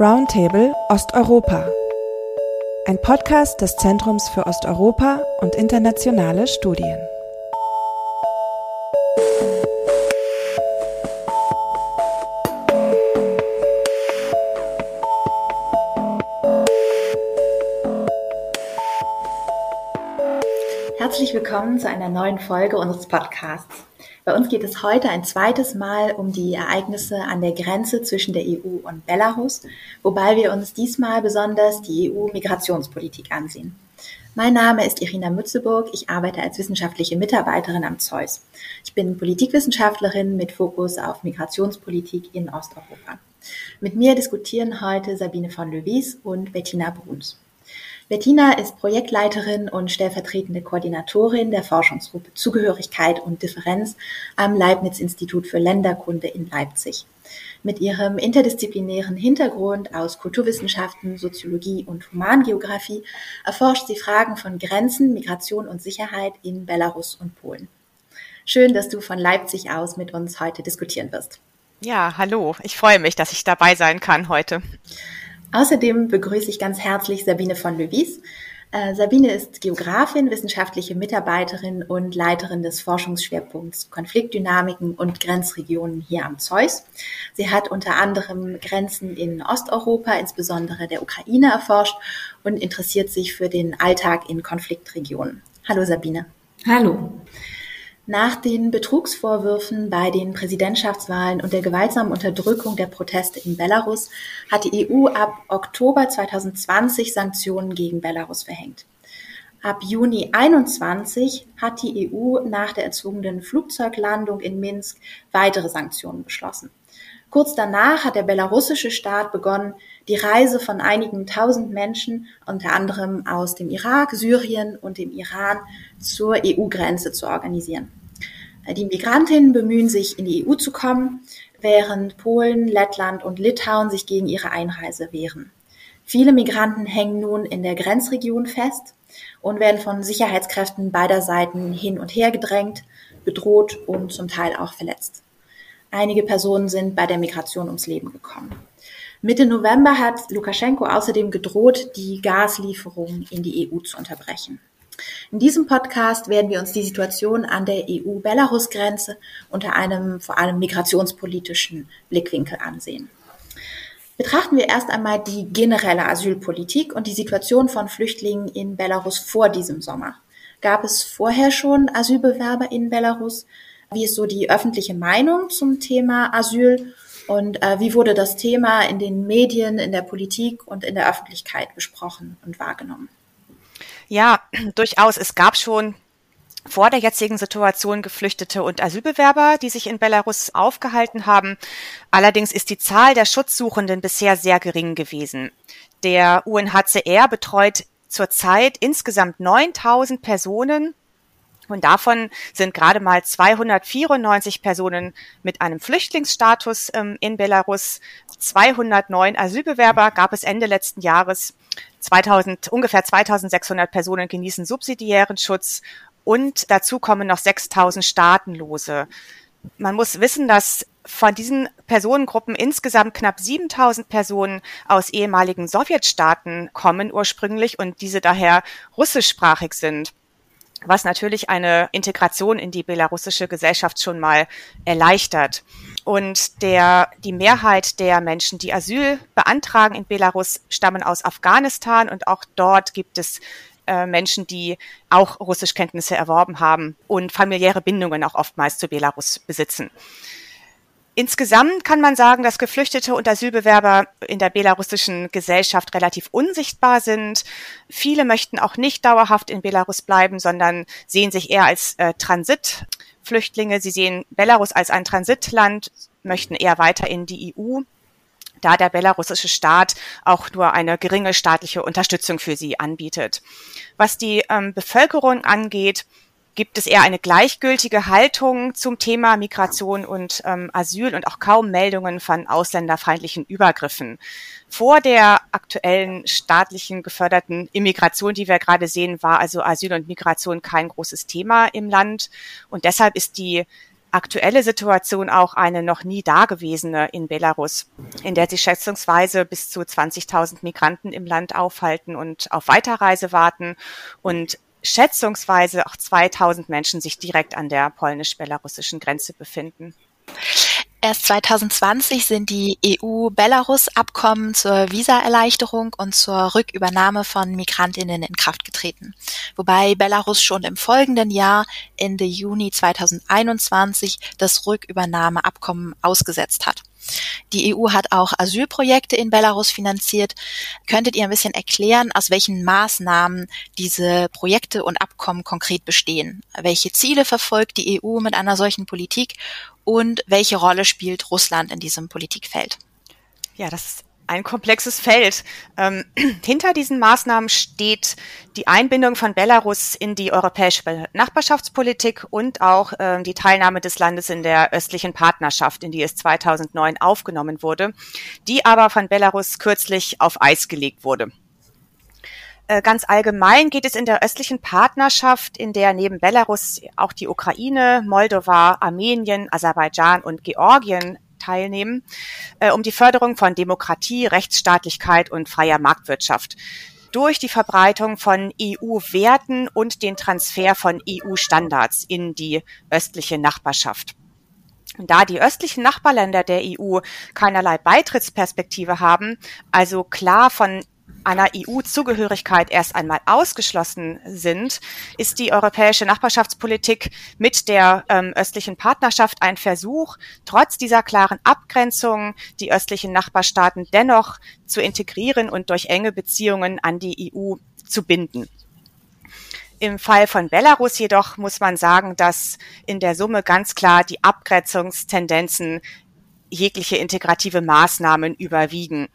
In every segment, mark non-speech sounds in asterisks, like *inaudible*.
Roundtable Osteuropa. Ein Podcast des Zentrums für Osteuropa und internationale Studien. Herzlich willkommen zu einer neuen Folge unseres Podcasts. Bei uns geht es heute ein zweites Mal um die Ereignisse an der Grenze zwischen der EU und Belarus, wobei wir uns diesmal besonders die EU-Migrationspolitik ansehen. Mein Name ist Irina Mützeburg. Ich arbeite als wissenschaftliche Mitarbeiterin am Zeus. Ich bin Politikwissenschaftlerin mit Fokus auf Migrationspolitik in Osteuropa. Mit mir diskutieren heute Sabine von Löwies und Bettina Bruns. Bettina ist Projektleiterin und stellvertretende Koordinatorin der Forschungsgruppe Zugehörigkeit und Differenz am Leibniz-Institut für Länderkunde in Leipzig. Mit ihrem interdisziplinären Hintergrund aus Kulturwissenschaften, Soziologie und Humangeographie erforscht sie Fragen von Grenzen, Migration und Sicherheit in Belarus und Polen. Schön, dass du von Leipzig aus mit uns heute diskutieren wirst. Ja, hallo. Ich freue mich, dass ich dabei sein kann heute. Außerdem begrüße ich ganz herzlich Sabine von Löwies. Äh, Sabine ist Geografin, wissenschaftliche Mitarbeiterin und Leiterin des Forschungsschwerpunkts Konfliktdynamiken und Grenzregionen hier am Zeus. Sie hat unter anderem Grenzen in Osteuropa, insbesondere der Ukraine, erforscht und interessiert sich für den Alltag in Konfliktregionen. Hallo Sabine. Hallo. Nach den Betrugsvorwürfen bei den Präsidentschaftswahlen und der gewaltsamen Unterdrückung der Proteste in Belarus hat die EU ab Oktober 2020 Sanktionen gegen Belarus verhängt. Ab Juni 21 hat die EU nach der erzwungenen Flugzeuglandung in Minsk weitere Sanktionen beschlossen. Kurz danach hat der belarussische Staat begonnen, die Reise von einigen tausend Menschen, unter anderem aus dem Irak, Syrien und dem Iran, zur EU-Grenze zu organisieren. Die Migrantinnen bemühen sich, in die EU zu kommen, während Polen, Lettland und Litauen sich gegen ihre Einreise wehren. Viele Migranten hängen nun in der Grenzregion fest und werden von Sicherheitskräften beider Seiten hin und her gedrängt, bedroht und zum Teil auch verletzt. Einige Personen sind bei der Migration ums Leben gekommen. Mitte November hat Lukaschenko außerdem gedroht, die Gaslieferungen in die EU zu unterbrechen. In diesem Podcast werden wir uns die Situation an der EU-Belarus-Grenze unter einem vor allem migrationspolitischen Blickwinkel ansehen. Betrachten wir erst einmal die generelle Asylpolitik und die Situation von Flüchtlingen in Belarus vor diesem Sommer. Gab es vorher schon Asylbewerber in Belarus? Wie ist so die öffentliche Meinung zum Thema Asyl? Und äh, wie wurde das Thema in den Medien, in der Politik und in der Öffentlichkeit besprochen und wahrgenommen? Ja, *clears throat* durchaus. Es gab schon vor der jetzigen Situation Geflüchtete und Asylbewerber, die sich in Belarus aufgehalten haben. Allerdings ist die Zahl der Schutzsuchenden bisher sehr gering gewesen. Der UNHCR betreut zurzeit insgesamt 9000 Personen und davon sind gerade mal 294 Personen mit einem Flüchtlingsstatus ähm, in Belarus. 209 Asylbewerber gab es Ende letzten Jahres 2000, ungefähr 2600 Personen genießen subsidiären Schutz und dazu kommen noch 6000 Staatenlose. Man muss wissen, dass von diesen Personengruppen insgesamt knapp 7000 Personen aus ehemaligen Sowjetstaaten kommen ursprünglich und diese daher russischsprachig sind was natürlich eine Integration in die belarussische Gesellschaft schon mal erleichtert. Und der, die Mehrheit der Menschen, die Asyl beantragen in Belarus, stammen aus Afghanistan und auch dort gibt es äh, Menschen, die auch Russischkenntnisse erworben haben und familiäre Bindungen auch oftmals zu Belarus besitzen. Insgesamt kann man sagen, dass Geflüchtete und Asylbewerber in der belarussischen Gesellschaft relativ unsichtbar sind. Viele möchten auch nicht dauerhaft in Belarus bleiben, sondern sehen sich eher als äh, Transit Flüchtlinge. Sie sehen Belarus als ein Transitland, möchten eher weiter in die EU, da der belarussische Staat auch nur eine geringe staatliche Unterstützung für sie anbietet. Was die ähm, Bevölkerung angeht, gibt es eher eine gleichgültige Haltung zum Thema Migration und ähm, Asyl und auch kaum Meldungen von ausländerfeindlichen Übergriffen. Vor der aktuellen staatlichen geförderten Immigration, die wir gerade sehen, war also Asyl und Migration kein großes Thema im Land. Und deshalb ist die aktuelle Situation auch eine noch nie dagewesene in Belarus, in der sich schätzungsweise bis zu 20.000 Migranten im Land aufhalten und auf Weiterreise warten und schätzungsweise auch 2000 Menschen sich direkt an der polnisch-belarussischen Grenze befinden. Erst 2020 sind die EU-Belarus-Abkommen zur Visaerleichterung und zur Rückübernahme von Migrantinnen in Kraft getreten, wobei Belarus schon im folgenden Jahr Ende Juni 2021 das Rückübernahmeabkommen ausgesetzt hat. Die EU hat auch Asylprojekte in Belarus finanziert. Könntet ihr ein bisschen erklären, aus welchen Maßnahmen diese Projekte und Abkommen konkret bestehen? Welche Ziele verfolgt die EU mit einer solchen Politik und welche Rolle spielt Russland in diesem Politikfeld? Ja, das ist ein komplexes Feld. Ähm, *clears throat* hinter diesen Maßnahmen steht die Einbindung von Belarus in die europäische Nachbarschaftspolitik und auch äh, die Teilnahme des Landes in der östlichen Partnerschaft, in die es 2009 aufgenommen wurde, die aber von Belarus kürzlich auf Eis gelegt wurde. Äh, ganz allgemein geht es in der östlichen Partnerschaft, in der neben Belarus auch die Ukraine, Moldova, Armenien, Aserbaidschan und Georgien teilnehmen, äh, um die Förderung von Demokratie, Rechtsstaatlichkeit und freier Marktwirtschaft durch die Verbreitung von EU-Werten und den Transfer von EU-Standards in die östliche Nachbarschaft. Da die östlichen Nachbarländer der EU keinerlei Beitrittsperspektive haben, also klar von einer EU-Zugehörigkeit erst einmal ausgeschlossen sind, ist die europäische Nachbarschaftspolitik mit der ähm, östlichen Partnerschaft ein Versuch, trotz dieser klaren Abgrenzung die östlichen Nachbarstaaten dennoch zu integrieren und durch enge Beziehungen an die EU zu binden. Im Fall von Belarus jedoch muss man sagen, dass in der Summe ganz klar die Abgrenzungstendenzen jegliche integrative Maßnahmen überwiegen.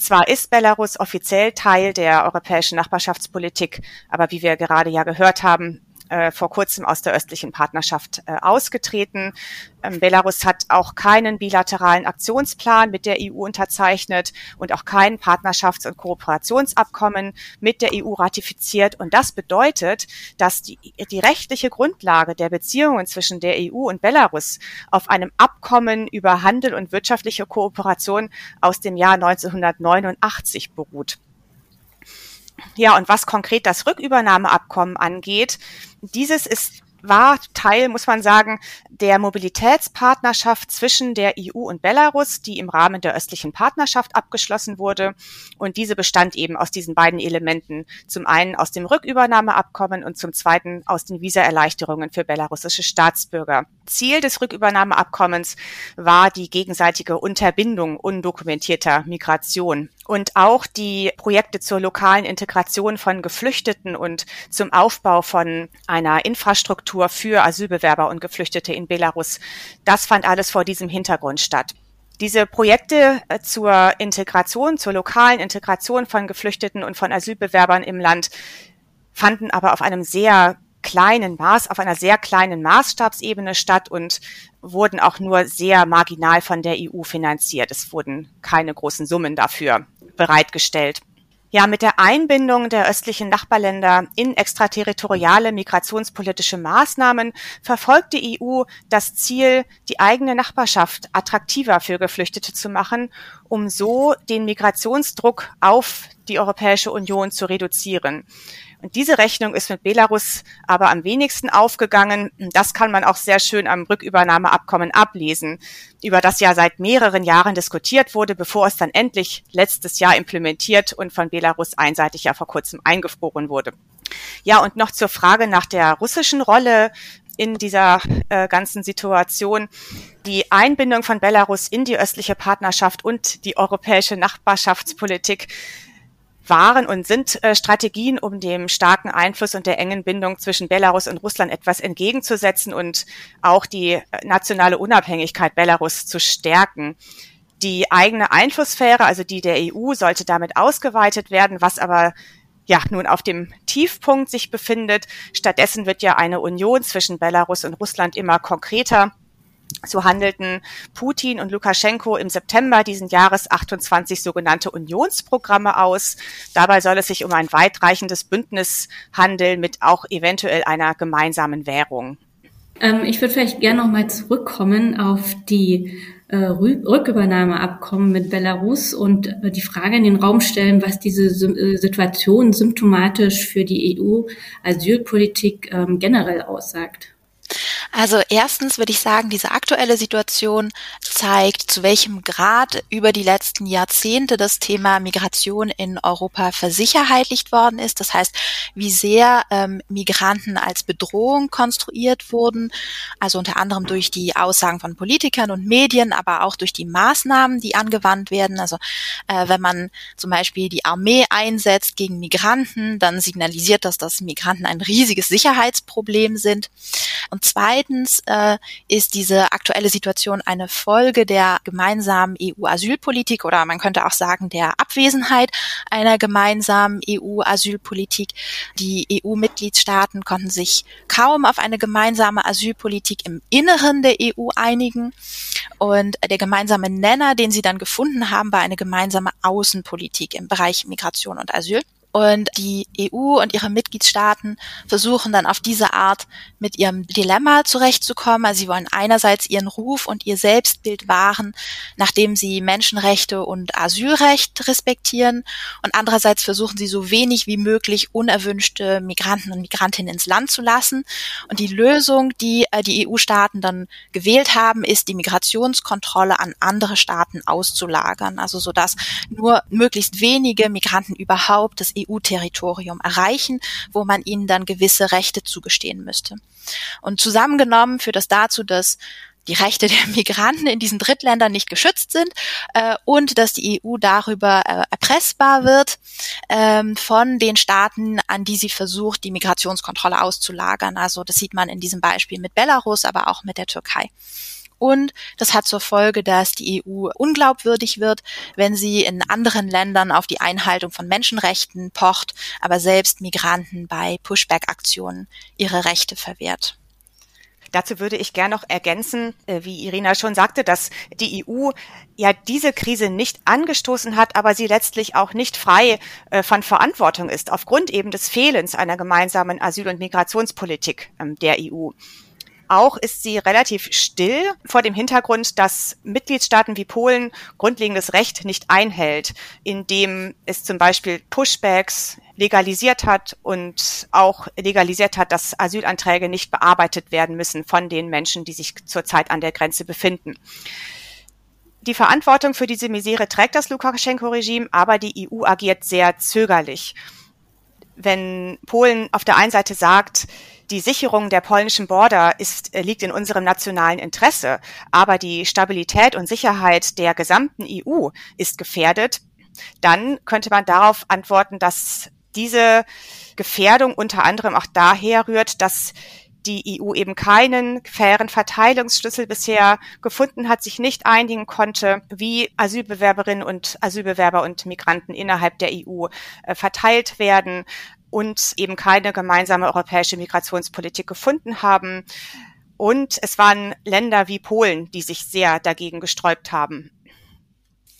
Zwar ist Belarus offiziell Teil der europäischen Nachbarschaftspolitik, aber wie wir gerade ja gehört haben, äh, vor kurzem aus der östlichen Partnerschaft äh, ausgetreten. Ähm, Belarus hat auch keinen bilateralen Aktionsplan mit der EU unterzeichnet und auch kein Partnerschafts- und Kooperationsabkommen mit der EU ratifiziert. Und das bedeutet, dass die, die rechtliche Grundlage der Beziehungen zwischen der EU und Belarus auf einem Abkommen über Handel und wirtschaftliche Kooperation aus dem Jahr 1989 beruht. Ja, und was konkret das Rückübernahmeabkommen angeht, dieses ist war Teil, muss man sagen, der Mobilitätspartnerschaft zwischen der EU und Belarus, die im Rahmen der östlichen Partnerschaft abgeschlossen wurde. Und diese bestand eben aus diesen beiden Elementen. Zum einen aus dem Rückübernahmeabkommen und zum zweiten aus den Visaerleichterungen für belarussische Staatsbürger. Ziel des Rückübernahmeabkommens war die gegenseitige Unterbindung undokumentierter Migration und auch die Projekte zur lokalen Integration von Geflüchteten und zum Aufbau von einer Infrastruktur für Asylbewerber und Geflüchtete in Belarus. Das fand alles vor diesem Hintergrund statt. Diese Projekte äh, zur Integration, zur lokalen Integration von Geflüchteten und von Asylbewerbern im Land fanden aber auf einem sehr kleinen Maß, auf einer sehr kleinen Maßstabsebene statt und wurden auch nur sehr marginal von der EU finanziert. Es wurden keine großen Summen dafür bereitgestellt. Ja, mit der Einbindung der östlichen Nachbarländer in extraterritoriale migrationspolitische Maßnahmen verfolgt die EU das Ziel, die eigene Nachbarschaft attraktiver für Geflüchtete zu machen, um so den Migrationsdruck auf die Europäische Union zu reduzieren. Und diese Rechnung ist mit Belarus aber am wenigsten aufgegangen. Das kann man auch sehr schön am Rückübernahmeabkommen ablesen, über das ja seit mehreren Jahren diskutiert wurde, bevor es dann endlich letztes Jahr implementiert und von Belarus einseitig ja vor kurzem eingefroren wurde. Ja, und noch zur Frage nach der russischen Rolle in dieser äh, ganzen Situation. Die Einbindung von Belarus in die östliche Partnerschaft und die europäische Nachbarschaftspolitik waren und sind äh, Strategien, um dem starken Einfluss und der engen Bindung zwischen Belarus und Russland etwas entgegenzusetzen und auch die äh, nationale Unabhängigkeit Belarus zu stärken. Die eigene Einflusssphäre, also die der EU, sollte damit ausgeweitet werden, was aber ja nun auf dem Tiefpunkt sich befindet. Stattdessen wird ja eine Union zwischen Belarus und Russland immer konkreter so handelten Putin und Lukaschenko im September diesen Jahres 28 sogenannte Unionsprogramme aus. Dabei soll es sich um ein weitreichendes Bündnis handeln mit auch eventuell einer gemeinsamen Währung. Ähm, ich würde vielleicht gerne noch mal zurückkommen auf die äh, Rückübernahmeabkommen mit Belarus und äh, die Frage in den Raum stellen, was diese äh, Situation symptomatisch für die EU-Asylpolitik ähm, generell aussagt. Also erstens würde ich sagen, diese aktuelle Situation zeigt, zu welchem Grad über die letzten Jahrzehnte das Thema Migration in Europa versicherheitlicht worden ist. Das heißt, wie sehr ähm, Migranten als Bedrohung konstruiert wurden, also unter anderem durch die Aussagen von Politikern und Medien, aber auch durch die Maßnahmen, die angewandt werden. Also äh, wenn man zum Beispiel die Armee einsetzt gegen Migranten, dann signalisiert das, dass Migranten ein riesiges Sicherheitsproblem sind. Und zweitens äh, ist diese aktuelle Situation eine Folge der gemeinsamen EU-Asylpolitik oder man könnte auch sagen der Abwesenheit einer gemeinsamen EU-Asylpolitik. Die EU-Mitgliedstaaten konnten sich kaum auf eine gemeinsame Asylpolitik im Inneren der EU einigen. Und der gemeinsame Nenner, den sie dann gefunden haben, war eine gemeinsame Außenpolitik im Bereich Migration und Asyl. Und die EU und ihre Mitgliedstaaten versuchen dann auf diese Art mit ihrem Dilemma zurechtzukommen. Also sie wollen einerseits ihren Ruf und ihr Selbstbild wahren, nachdem sie Menschenrechte und Asylrecht respektieren. Und andererseits versuchen sie so wenig wie möglich unerwünschte Migranten und Migrantinnen ins Land zu lassen. Und die Lösung, die äh, die EU-Staaten dann gewählt haben, ist die Migrationskontrolle an andere Staaten auszulagern. Also so dass nur möglichst wenige Migranten überhaupt das EU-Territorium erreichen, wo man ihnen dann gewisse Rechte zugestehen müsste. Und zusammengenommen führt das dazu, dass die Rechte der *laughs* Migranten in diesen Drittländern nicht geschützt sind äh, und dass die EU darüber äh, erpressbar wird ähm, von den Staaten, an die sie versucht, die Migrationskontrolle auszulagern. Also das sieht man in diesem Beispiel mit Belarus, aber auch mit der Türkei. Und das hat zur Folge, dass die EU unglaubwürdig wird, wenn sie in anderen Ländern auf die Einhaltung von Menschenrechten pocht, aber selbst Migranten bei Pushback-Aktionen ihre Rechte verwehrt. Dazu würde ich gerne noch ergänzen, äh, wie Irina schon sagte, dass die EU ja diese Krise nicht angestoßen hat, aber sie letztlich auch nicht frei äh, von Verantwortung ist, aufgrund eben des Fehlens einer gemeinsamen Asyl- und Migrationspolitik ähm, der EU. Auch ist sie relativ still vor dem Hintergrund, dass Mitgliedstaaten wie Polen grundlegendes Recht nicht einhält, indem es zum Beispiel Pushbacks legalisiert hat und auch legalisiert hat, dass Asylanträge nicht bearbeitet werden müssen von den Menschen, die sich zurzeit an der Grenze befinden. Die Verantwortung für diese Misere trägt das Lukaschenko-Regime, aber die EU agiert sehr zögerlich. Wenn Polen auf der einen Seite sagt, die Sicherung der polnischen Border ist, äh, liegt in unserem nationalen Interesse, aber die Stabilität und Sicherheit der gesamten EU ist gefährdet, dann könnte man darauf antworten, dass diese Gefährdung unter anderem auch daher rührt, dass die EU eben keinen fairen Verteilungsschlüssel bisher gefunden hat, sich nicht einigen konnte, wie Asylbewerberinnen und Asylbewerber und Migranten innerhalb der EU äh, verteilt werden, und eben keine gemeinsame europäische Migrationspolitik gefunden haben. Und es waren Länder wie Polen, die sich sehr dagegen gesträubt haben.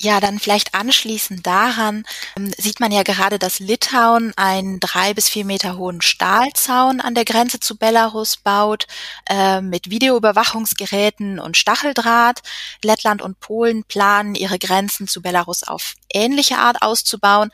Ja, dann vielleicht anschließend daran ähm, sieht man ja gerade, dass Litauen einen drei bis vier Meter hohen Stahlzaun an der Grenze zu Belarus baut, äh, mit Videoüberwachungsgeräten und Stacheldraht. Lettland und Polen planen, ihre Grenzen zu Belarus auf ähnliche Art auszubauen.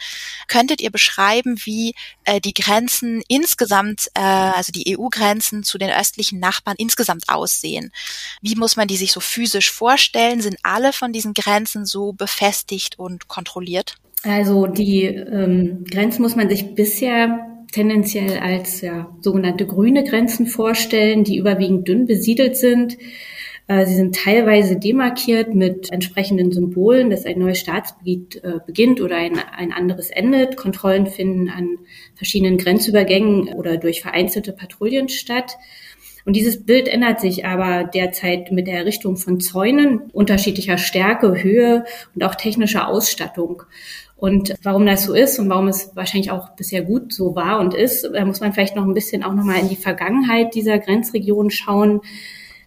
Könntet ihr beschreiben, wie äh, die Grenzen insgesamt, äh, also die EU-Grenzen zu den östlichen Nachbarn insgesamt aussehen? Wie muss man die sich so physisch vorstellen? Sind alle von diesen Grenzen so befestigt und kontrolliert? Also die ähm, Grenzen muss man sich bisher tendenziell als ja, sogenannte grüne Grenzen vorstellen, die überwiegend dünn besiedelt sind. Äh, sie sind teilweise demarkiert mit entsprechenden Symbolen, dass ein neues Staatsgebiet äh, beginnt oder ein, ein anderes endet. Kontrollen finden an verschiedenen Grenzübergängen oder durch vereinzelte Patrouillen statt. Und dieses Bild ändert sich aber derzeit mit der Errichtung von Zäunen unterschiedlicher Stärke, Höhe und auch technischer Ausstattung. Und warum das so ist und warum es wahrscheinlich auch bisher gut so war und ist, da muss man vielleicht noch ein bisschen auch nochmal in die Vergangenheit dieser Grenzregion schauen.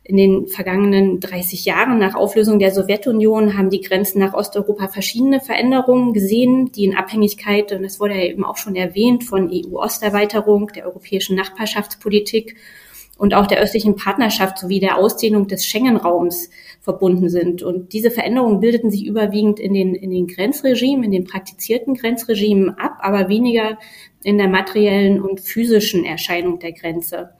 In den vergangenen 30 Jahren nach Auflösung der Sowjetunion haben die Grenzen nach Osteuropa verschiedene Veränderungen gesehen, die in Abhängigkeit, und das wurde ja eben auch schon erwähnt, von EU-Osterweiterung, der europäischen Nachbarschaftspolitik und auch der östlichen Partnerschaft sowie der Ausdehnung des Schengen-Raums verbunden sind. Und diese Veränderungen bildeten sich überwiegend in den, in den Grenzregimen, in den praktizierten Grenzregimen ab, aber weniger in der materiellen und physischen Erscheinung der Grenze.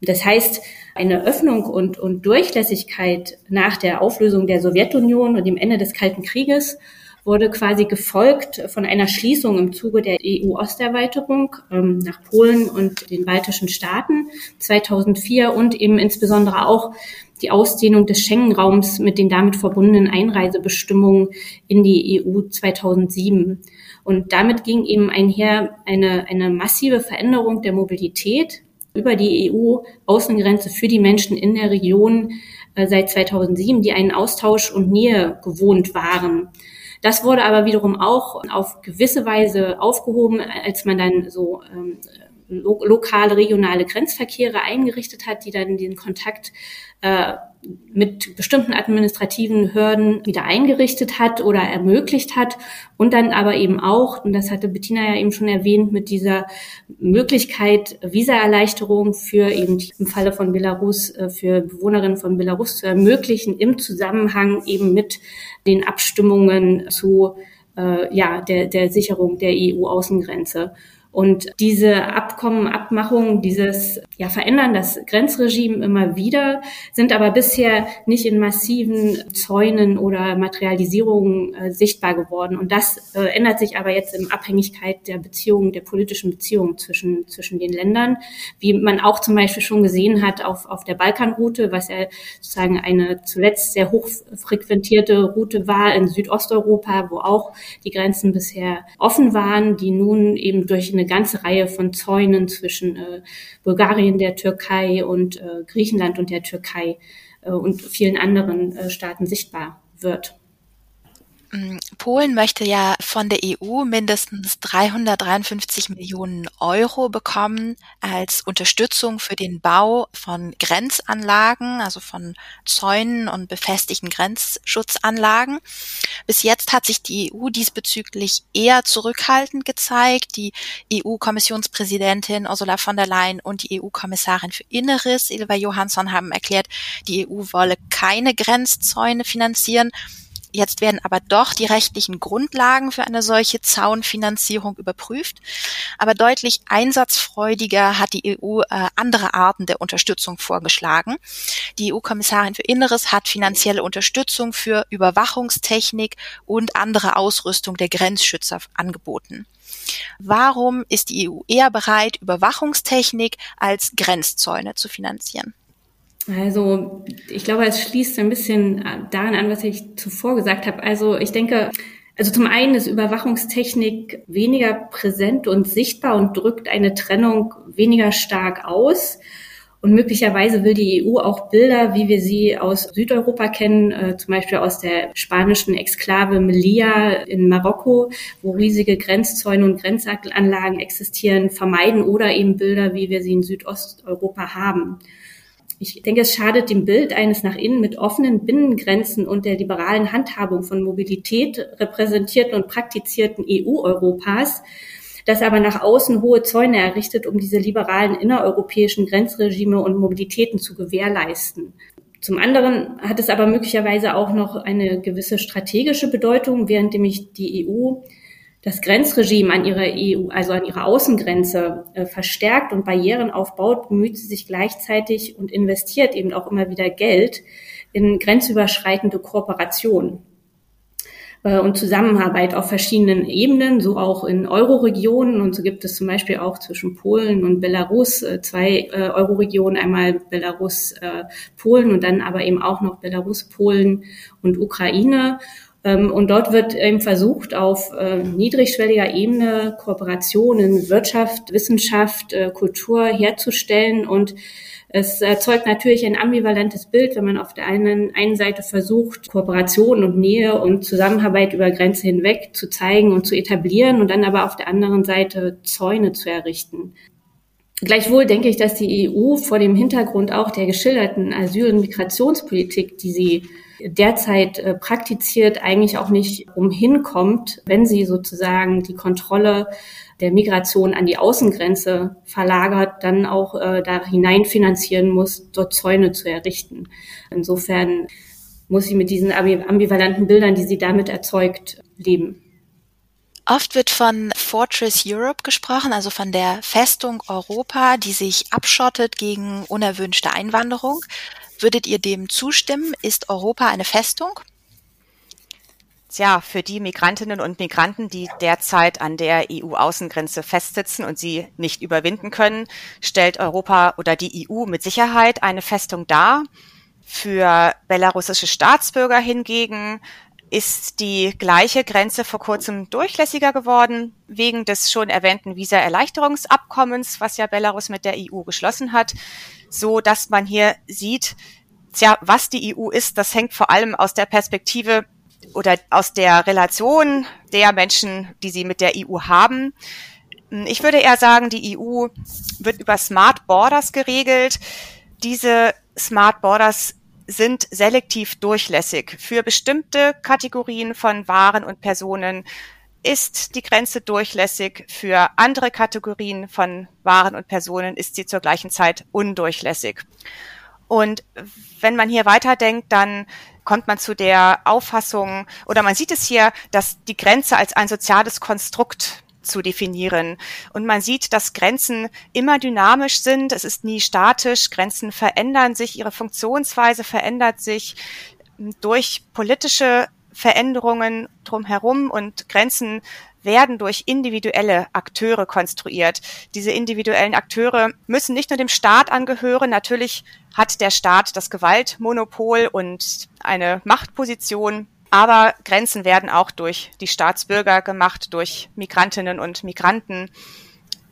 Und das heißt, eine Öffnung und, und Durchlässigkeit nach der Auflösung der Sowjetunion und dem Ende des Kalten Krieges wurde quasi gefolgt von einer Schließung im Zuge der EU-Osterweiterung ähm, nach Polen und den baltischen Staaten 2004 und eben insbesondere auch die Ausdehnung des Schengen-Raums mit den damit verbundenen Einreisebestimmungen in die EU 2007. Und damit ging eben einher eine, eine massive Veränderung der Mobilität über die EU-Außengrenze für die Menschen in der Region äh, seit 2007, die einen Austausch und Nähe gewohnt waren. Das wurde aber wiederum auch auf gewisse Weise aufgehoben, als man dann so ähm, lokale, regionale Grenzverkehre eingerichtet hat, die dann den Kontakt äh, mit bestimmten administrativen Hürden wieder eingerichtet hat oder ermöglicht hat und dann aber eben auch, und das hatte Bettina ja eben schon erwähnt, mit dieser Möglichkeit Visaerleichterung für eben im Falle von Belarus, äh, für Bewohnerinnen von Belarus zu ermöglichen, im Zusammenhang eben mit den Abstimmungen zu äh, ja, der, der Sicherung der EU-Außengrenze. Und diese Abkommen, Abmachungen, dieses ja, verändern das Grenzregime immer wieder, sind aber bisher nicht in massiven Zäunen oder Materialisierungen äh, sichtbar geworden. Und das äh, ändert sich aber jetzt in Abhängigkeit der Beziehungen, der politischen Beziehungen zwischen, zwischen den Ländern, wie man auch zum Beispiel schon gesehen hat auf, auf der Balkanroute, was ja sozusagen eine zuletzt sehr hoch frequentierte Route war in Südosteuropa, wo auch die Grenzen bisher offen waren, die nun eben durch eine eine ganze Reihe von Zäunen zwischen äh, Bulgarien, der Türkei und äh, Griechenland und der Türkei äh, und vielen anderen äh, Staaten sichtbar wird. Mm, Polen möchte ja von der EU mindestens 353 Millionen Euro bekommen als Unterstützung für den Bau von Grenzanlagen, also von Zäunen und befestigten Grenzschutzanlagen. Bis jetzt hat sich die EU diesbezüglich eher zurückhaltend gezeigt. Die EU-Kommissionspräsidentin Ursula von der Leyen und die EU-Kommissarin für Inneres, Ilva Johansson, haben erklärt, die EU wolle keine Grenzzäune finanzieren. Jetzt werden aber doch die rechtlichen Grundlagen für eine solche Zaunfinanzierung überprüft. Aber deutlich einsatzfreudiger hat die EU äh, andere Arten der Unterstützung vorgeschlagen. Die EU-Kommissarin für Inneres hat finanzielle Unterstützung für Überwachungstechnik und andere Ausrüstung der Grenzschützer angeboten. Warum ist die EU eher bereit, Überwachungstechnik als Grenzzäune zu finanzieren? Also ich glaube, es schließt ein bisschen daran an, was ich zuvor gesagt habe. Also ich denke, also zum einen ist Überwachungstechnik weniger präsent und sichtbar und drückt eine Trennung weniger stark aus. Und möglicherweise will die EU auch Bilder, wie wir sie aus Südeuropa kennen, äh, zum Beispiel aus der spanischen Exklave Melilla in Marokko, wo riesige Grenzzäune und Grenzanlagen existieren, vermeiden oder eben Bilder, wie wir sie in Südosteuropa haben. Ich denke, es schadet dem Bild eines nach innen mit offenen Binnengrenzen und der liberalen Handhabung von Mobilität repräsentierten und praktizierten EU-Europas, das aber nach außen hohe Zäune errichtet, um diese liberalen innereuropäischen Grenzregime und Mobilitäten zu gewährleisten. Zum anderen hat es aber möglicherweise auch noch eine gewisse strategische Bedeutung, während nämlich die EU das Grenzregime an ihrer EU, also an ihrer Außengrenze äh, verstärkt und Barrieren aufbaut, bemüht sie sich gleichzeitig und investiert eben auch immer wieder Geld in grenzüberschreitende Kooperation äh, und Zusammenarbeit auf verschiedenen Ebenen, so auch in Euroregionen. Und so gibt es zum Beispiel auch zwischen Polen und Belarus äh, zwei äh, Euroregionen, einmal Belarus, äh, Polen und dann aber eben auch noch Belarus, Polen und Ukraine. Ähm, und dort wird eben versucht, auf äh, niedrigschwelliger Ebene Kooperationen, Wirtschaft, Wissenschaft, äh, Kultur herzustellen. Und es erzeugt natürlich ein ambivalentes Bild, wenn man auf der einen, einen Seite versucht, Kooperation und Nähe und Zusammenarbeit über Grenze hinweg zu zeigen und zu etablieren und dann aber auf der anderen Seite Zäune zu errichten. Gleichwohl denke ich, dass die EU vor dem Hintergrund auch der geschilderten Asyl- und Migrationspolitik, die sie derzeit äh, praktiziert, eigentlich auch nicht umhinkommt, wenn sie sozusagen die Kontrolle der Migration an die Außengrenze verlagert, dann auch äh, da hinein finanzieren muss, dort Zäune zu errichten. Insofern muss sie mit diesen ambivalenten Bildern, die sie damit erzeugt, leben. Oft wird von Fortress Europe gesprochen, also von der Festung Europa, die sich abschottet gegen unerwünschte Einwanderung. Würdet ihr dem zustimmen? Ist Europa eine Festung? Tja, für die Migrantinnen und Migranten, die derzeit an der EU-Außengrenze festsitzen und sie nicht überwinden können, stellt Europa oder die EU mit Sicherheit eine Festung dar. Für belarussische Staatsbürger hingegen ist die gleiche Grenze vor kurzem durchlässiger geworden, wegen des schon erwähnten Visa-Erleichterungsabkommens, was ja Belarus mit der EU geschlossen hat, so dass man hier sieht, tja, was die EU ist, das hängt vor allem aus der Perspektive oder aus der Relation der Menschen, die sie mit der EU haben. Ich würde eher sagen, die EU wird über Smart Borders geregelt. Diese Smart Borders sind selektiv durchlässig. Für bestimmte Kategorien von Waren und Personen ist die Grenze durchlässig. Für andere Kategorien von Waren und Personen ist sie zur gleichen Zeit undurchlässig. Und wenn man hier weiterdenkt, dann kommt man zu der Auffassung, oder man sieht es hier, dass die Grenze als ein soziales Konstrukt zu definieren. Und man sieht, dass Grenzen immer dynamisch sind. Es ist nie statisch. Grenzen verändern sich. Ihre Funktionsweise verändert sich durch politische Veränderungen drumherum und Grenzen werden durch individuelle Akteure konstruiert. Diese individuellen Akteure müssen nicht nur dem Staat angehören. Natürlich hat der Staat das Gewaltmonopol und eine Machtposition. Aber Grenzen werden auch durch die Staatsbürger gemacht, durch Migrantinnen und Migranten.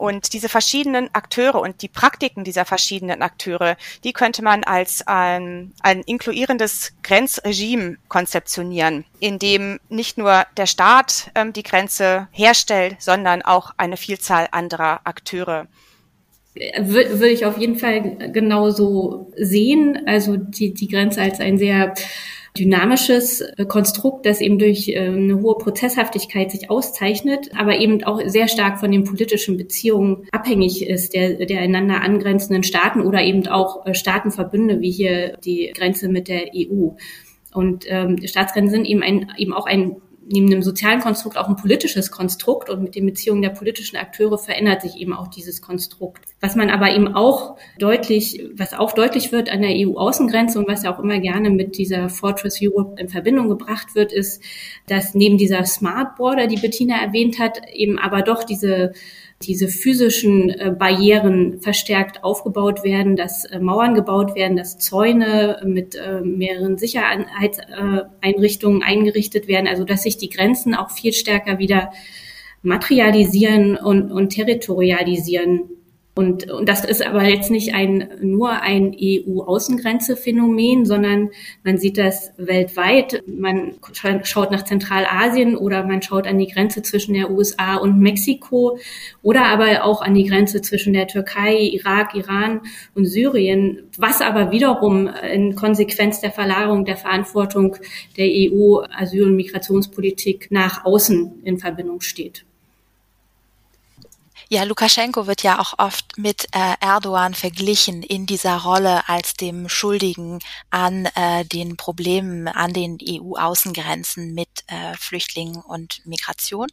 Und diese verschiedenen Akteure und die Praktiken dieser verschiedenen Akteure, die könnte man als ein, ein inkluierendes Grenzregime konzeptionieren, in dem nicht nur der Staat ähm, die Grenze herstellt, sondern auch eine Vielzahl anderer Akteure. Würde ich auf jeden Fall genauso sehen. Also die, die Grenze als ein sehr dynamisches Konstrukt, das eben durch äh, eine hohe Prozesshaftigkeit sich auszeichnet, aber eben auch sehr stark von den politischen Beziehungen abhängig ist, der, der einander angrenzenden Staaten oder eben auch äh, Staatenverbünde, wie hier die Grenze mit der EU. Und ähm, Staatsgrenzen sind eben, ein, eben auch ein neben dem sozialen Konstrukt auch ein politisches Konstrukt und mit den Beziehungen der politischen Akteure verändert sich eben auch dieses Konstrukt. Was man aber eben auch deutlich, was auch deutlich wird an der EU-Außengrenze und was ja auch immer gerne mit dieser Fortress Europe in Verbindung gebracht wird, ist, dass neben dieser Smart Border, die Bettina erwähnt hat, eben aber doch diese diese physischen äh, Barrieren verstärkt aufgebaut werden, dass äh, Mauern gebaut werden, dass Zäune mit äh, mehreren Sicherheitseinrichtungen eingerichtet werden, also dass sich die Grenzen auch viel stärker wieder materialisieren und, und territorialisieren. Und, und das ist aber jetzt nicht ein, nur ein EU-Außengrenze-Phänomen, sondern man sieht das weltweit. Man schaut nach Zentralasien oder man schaut an die Grenze zwischen der USA und Mexiko oder aber auch an die Grenze zwischen der Türkei, Irak, Iran und Syrien, was aber wiederum in Konsequenz der Verlagerung der Verantwortung der EU-Asyl- und Migrationspolitik nach außen in Verbindung steht. Ja, Lukaschenko wird ja auch oft mit äh, Erdogan verglichen in dieser Rolle als dem Schuldigen an äh, den Problemen an den EU-Außengrenzen mit äh, Flüchtlingen und Migration.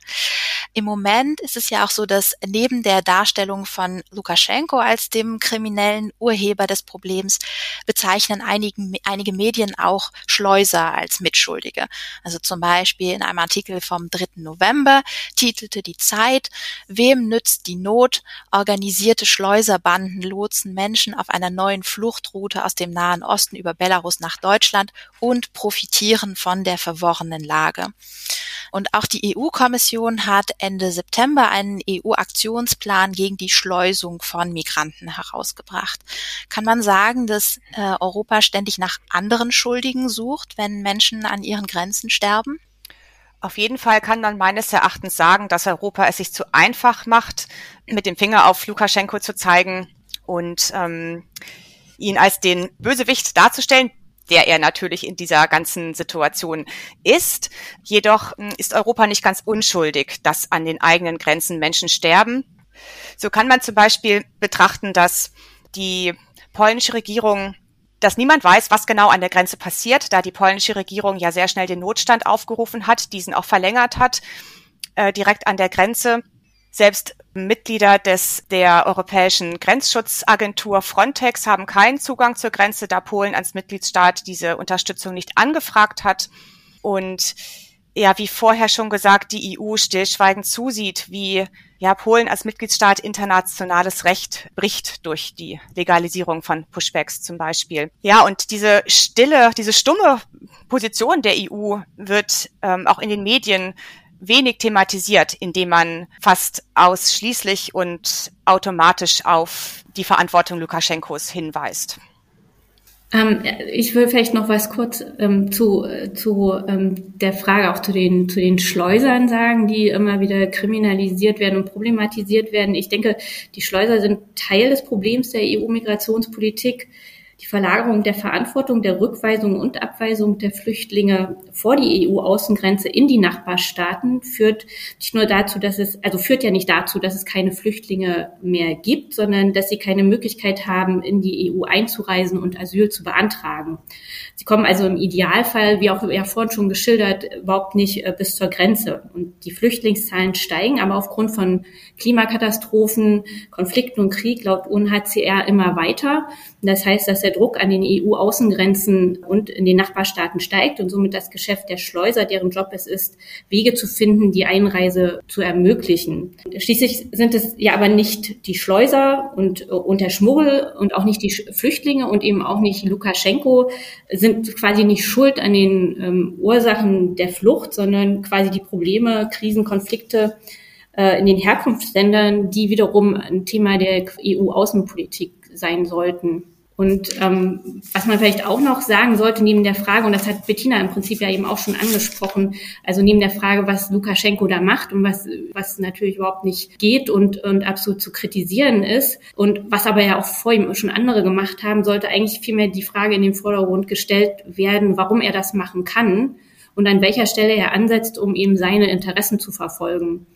Im Moment ist es ja auch so, dass neben der Darstellung von Lukaschenko als dem kriminellen Urheber des Problems bezeichnen einigen, einige Medien auch Schleuser als Mitschuldige. Also zum Beispiel in einem Artikel vom 3. November titelte die Zeit, wem nützt die Not, organisierte Schleuserbanden lotsen Menschen auf einer neuen Fluchtroute aus dem Nahen Osten über Belarus nach Deutschland und profitieren von der verworrenen Lage. Und auch die EU-Kommission hat Ende September einen EU-Aktionsplan gegen die Schleusung von Migranten herausgebracht. Kann man sagen, dass äh, Europa ständig nach anderen Schuldigen sucht, wenn Menschen an ihren Grenzen sterben? Auf jeden Fall kann man meines Erachtens sagen, dass Europa es sich zu einfach macht, mit dem Finger auf Lukaschenko zu zeigen und ähm, ihn als den Bösewicht darzustellen, der er natürlich in dieser ganzen Situation ist. Jedoch hm, ist Europa nicht ganz unschuldig, dass an den eigenen Grenzen Menschen sterben. So kann man zum Beispiel betrachten, dass die polnische Regierung dass niemand weiß, was genau an der Grenze passiert, da die polnische Regierung ja sehr schnell den Notstand aufgerufen hat, diesen auch verlängert hat, äh, direkt an der Grenze. Selbst Mitglieder des, der Europäischen Grenzschutzagentur Frontex haben keinen Zugang zur Grenze, da Polen als Mitgliedsstaat diese Unterstützung nicht angefragt hat. Und ja, wie vorher schon gesagt, die EU stillschweigend zusieht, wie ja, Polen als Mitgliedsstaat internationales Recht bricht durch die Legalisierung von Pushbacks zum Beispiel. Ja, und diese stille, diese stumme Position der EU wird ähm, auch in den Medien wenig thematisiert, indem man fast ausschließlich und automatisch auf die Verantwortung Lukaschenkos hinweist. Ähm, ich will vielleicht noch was kurz ähm, zu, zu ähm, der Frage auch zu den, zu den Schleusern sagen, die immer wieder kriminalisiert werden und problematisiert werden. Ich denke, die Schleuser sind Teil des Problems der EU-Migrationspolitik die Verlagerung der Verantwortung der Rückweisung und Abweisung der Flüchtlinge vor die EU-Außengrenze in die Nachbarstaaten führt nicht nur dazu, dass es, also führt ja nicht dazu, dass es keine Flüchtlinge mehr gibt, sondern dass sie keine Möglichkeit haben, in die EU einzureisen und Asyl zu beantragen. Sie kommen also im Idealfall, wie auch ja vorhin schon geschildert, überhaupt nicht äh, bis zur Grenze. Und die Flüchtlingszahlen steigen, aber aufgrund von Klimakatastrophen, Konflikten und Krieg laut UNHCR immer weiter. Das heißt, dass der Druck an den EU-Außengrenzen und in den Nachbarstaaten steigt und somit das Geschäft der Schleuser, deren Job es ist, Wege zu finden, die Einreise zu ermöglichen. Schließlich sind es ja aber nicht die Schleuser und, und der Schmuggel und auch nicht die Flüchtlinge und eben auch nicht Lukaschenko sind quasi nicht schuld an den ähm, Ursachen der Flucht, sondern quasi die Probleme, Krisen, Konflikte äh, in den Herkunftsländern, die wiederum ein Thema der EU-Außenpolitik sein sollten. Und ähm, was man vielleicht auch noch sagen sollte, neben der Frage, und das hat Bettina im Prinzip ja eben auch schon angesprochen, also neben der Frage, was Lukaschenko da macht und was, was natürlich überhaupt nicht geht und, und absolut zu kritisieren ist, und was aber ja auch vor ihm schon andere gemacht haben, sollte eigentlich vielmehr die Frage in den Vordergrund gestellt werden, warum er das machen kann und an welcher Stelle er ansetzt, um eben seine Interessen zu verfolgen.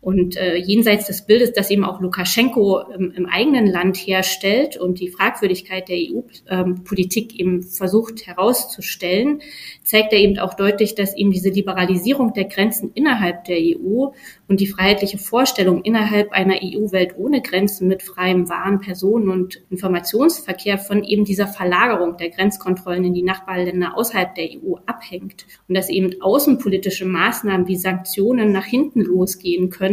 Und äh, jenseits des Bildes, das eben auch Lukaschenko im, im eigenen Land herstellt und die Fragwürdigkeit der EU-Politik ähm, eben versucht herauszustellen, zeigt er eben auch deutlich, dass eben diese Liberalisierung der Grenzen innerhalb der EU und die freiheitliche Vorstellung innerhalb einer EU-Welt ohne Grenzen mit freiem Waren, Personen und Informationsverkehr von eben dieser Verlagerung der Grenzkontrollen in die Nachbarländer außerhalb der EU abhängt. Und dass eben außenpolitische Maßnahmen wie Sanktionen nach hinten losgehen können,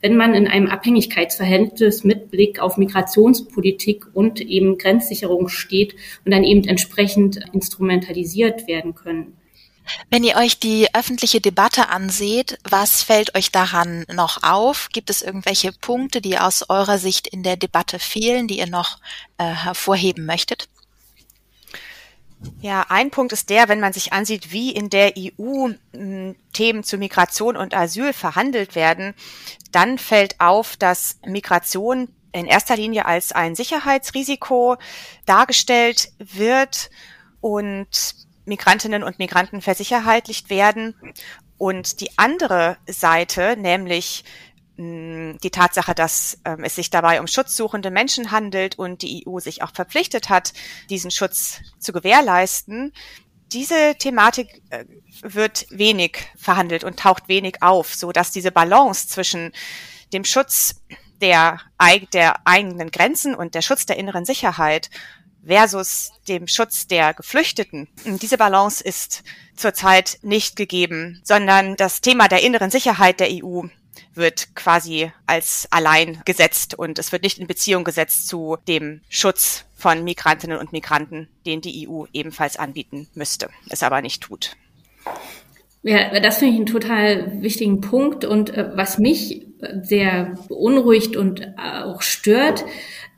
wenn man in einem Abhängigkeitsverhältnis mit Blick auf Migrationspolitik und eben Grenzsicherung steht und dann eben entsprechend instrumentalisiert werden können. Wenn ihr euch die öffentliche Debatte anseht, was fällt euch daran noch auf? Gibt es irgendwelche Punkte, die aus eurer Sicht in der Debatte fehlen, die ihr noch äh, hervorheben möchtet? Ja, ein Punkt ist der, wenn man sich ansieht, wie in der EU hm, Themen zu Migration und Asyl verhandelt werden, dann fällt auf, dass Migration in erster Linie als ein Sicherheitsrisiko dargestellt wird und Migrantinnen und Migranten versicherheitlicht werden. Und die andere Seite, nämlich die Tatsache, dass ähm, es sich dabei um schutzsuchende Menschen handelt und die EU sich auch verpflichtet hat, diesen Schutz zu gewährleisten, diese Thematik äh, wird wenig verhandelt und taucht wenig auf, so dass diese Balance zwischen dem Schutz der, der eigenen Grenzen und der Schutz der inneren Sicherheit versus dem Schutz der Geflüchteten. Diese Balance ist zurzeit nicht gegeben, sondern das Thema der inneren Sicherheit der EU wird quasi als allein gesetzt und es wird nicht in Beziehung gesetzt zu dem Schutz von Migrantinnen und Migranten, den die EU ebenfalls anbieten müsste, es aber nicht tut. Ja, das finde ich einen total wichtigen Punkt und äh, was mich sehr beunruhigt und äh, auch stört,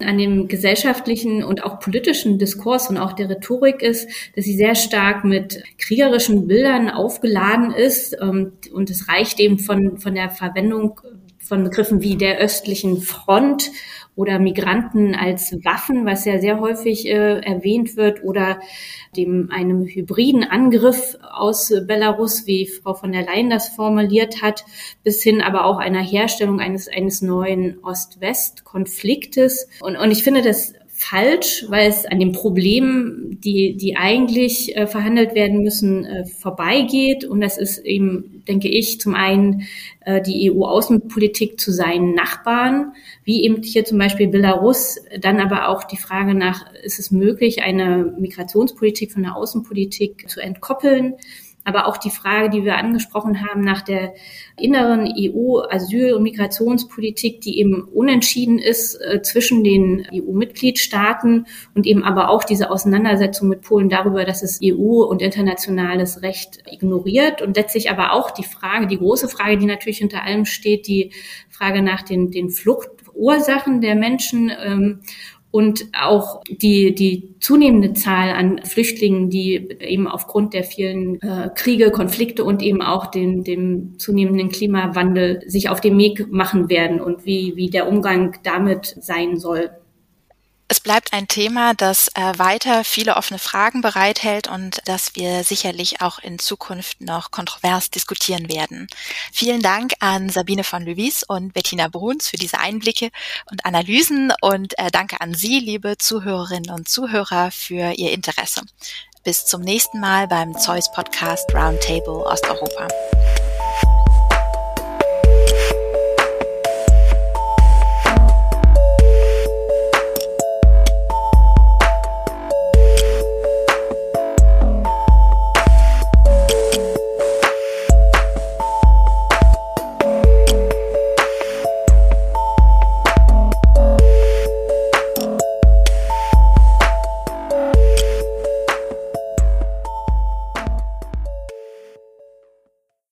an dem gesellschaftlichen und auch politischen Diskurs und auch der Rhetorik ist, dass sie sehr stark mit kriegerischen Bildern aufgeladen ist. Ähm, und es reicht eben von, von der Verwendung von Begriffen wie der östlichen Front oder Migranten als Waffen, was ja sehr häufig äh, erwähnt wird, oder dem einem hybriden Angriff aus Belarus, wie Frau von der Leyen das formuliert hat, bis hin aber auch einer Herstellung eines eines neuen Ost-West-Konfliktes. Und, und ich finde das falsch, weil es an den Problemen, die, die eigentlich äh, verhandelt werden müssen, äh, vorbeigeht. Und das ist eben, denke ich, zum einen äh, die EU-Außenpolitik zu seinen Nachbarn, wie eben hier zum Beispiel Belarus, dann aber auch die Frage nach, ist es möglich, eine Migrationspolitik von der Außenpolitik zu entkoppeln? Aber auch die Frage, die wir angesprochen haben nach der inneren EU-Asyl- und Migrationspolitik, die eben unentschieden ist äh, zwischen den EU-Mitgliedstaaten und eben aber auch diese Auseinandersetzung mit Polen darüber, dass es EU und internationales Recht ignoriert. Und letztlich aber auch die Frage, die große Frage, die natürlich hinter allem steht, die Frage nach den, den Fluchtursachen der Menschen ähm, und auch die, die zunehmende Zahl an Flüchtlingen, die eben aufgrund der vielen äh, Kriege, Konflikte und eben auch den, dem zunehmenden Klimawandel sich auf den Weg machen werden und wie, wie der Umgang damit sein soll. Es bleibt ein Thema, das äh, weiter viele offene Fragen bereithält und das wir sicherlich auch in Zukunft noch kontrovers diskutieren werden. Vielen Dank an Sabine von Löwies und Bettina Bruns für diese Einblicke und Analysen und äh, danke an Sie, liebe Zuhörerinnen und Zuhörer, für Ihr Interesse. Bis zum nächsten Mal beim Zeus Podcast Roundtable Osteuropa.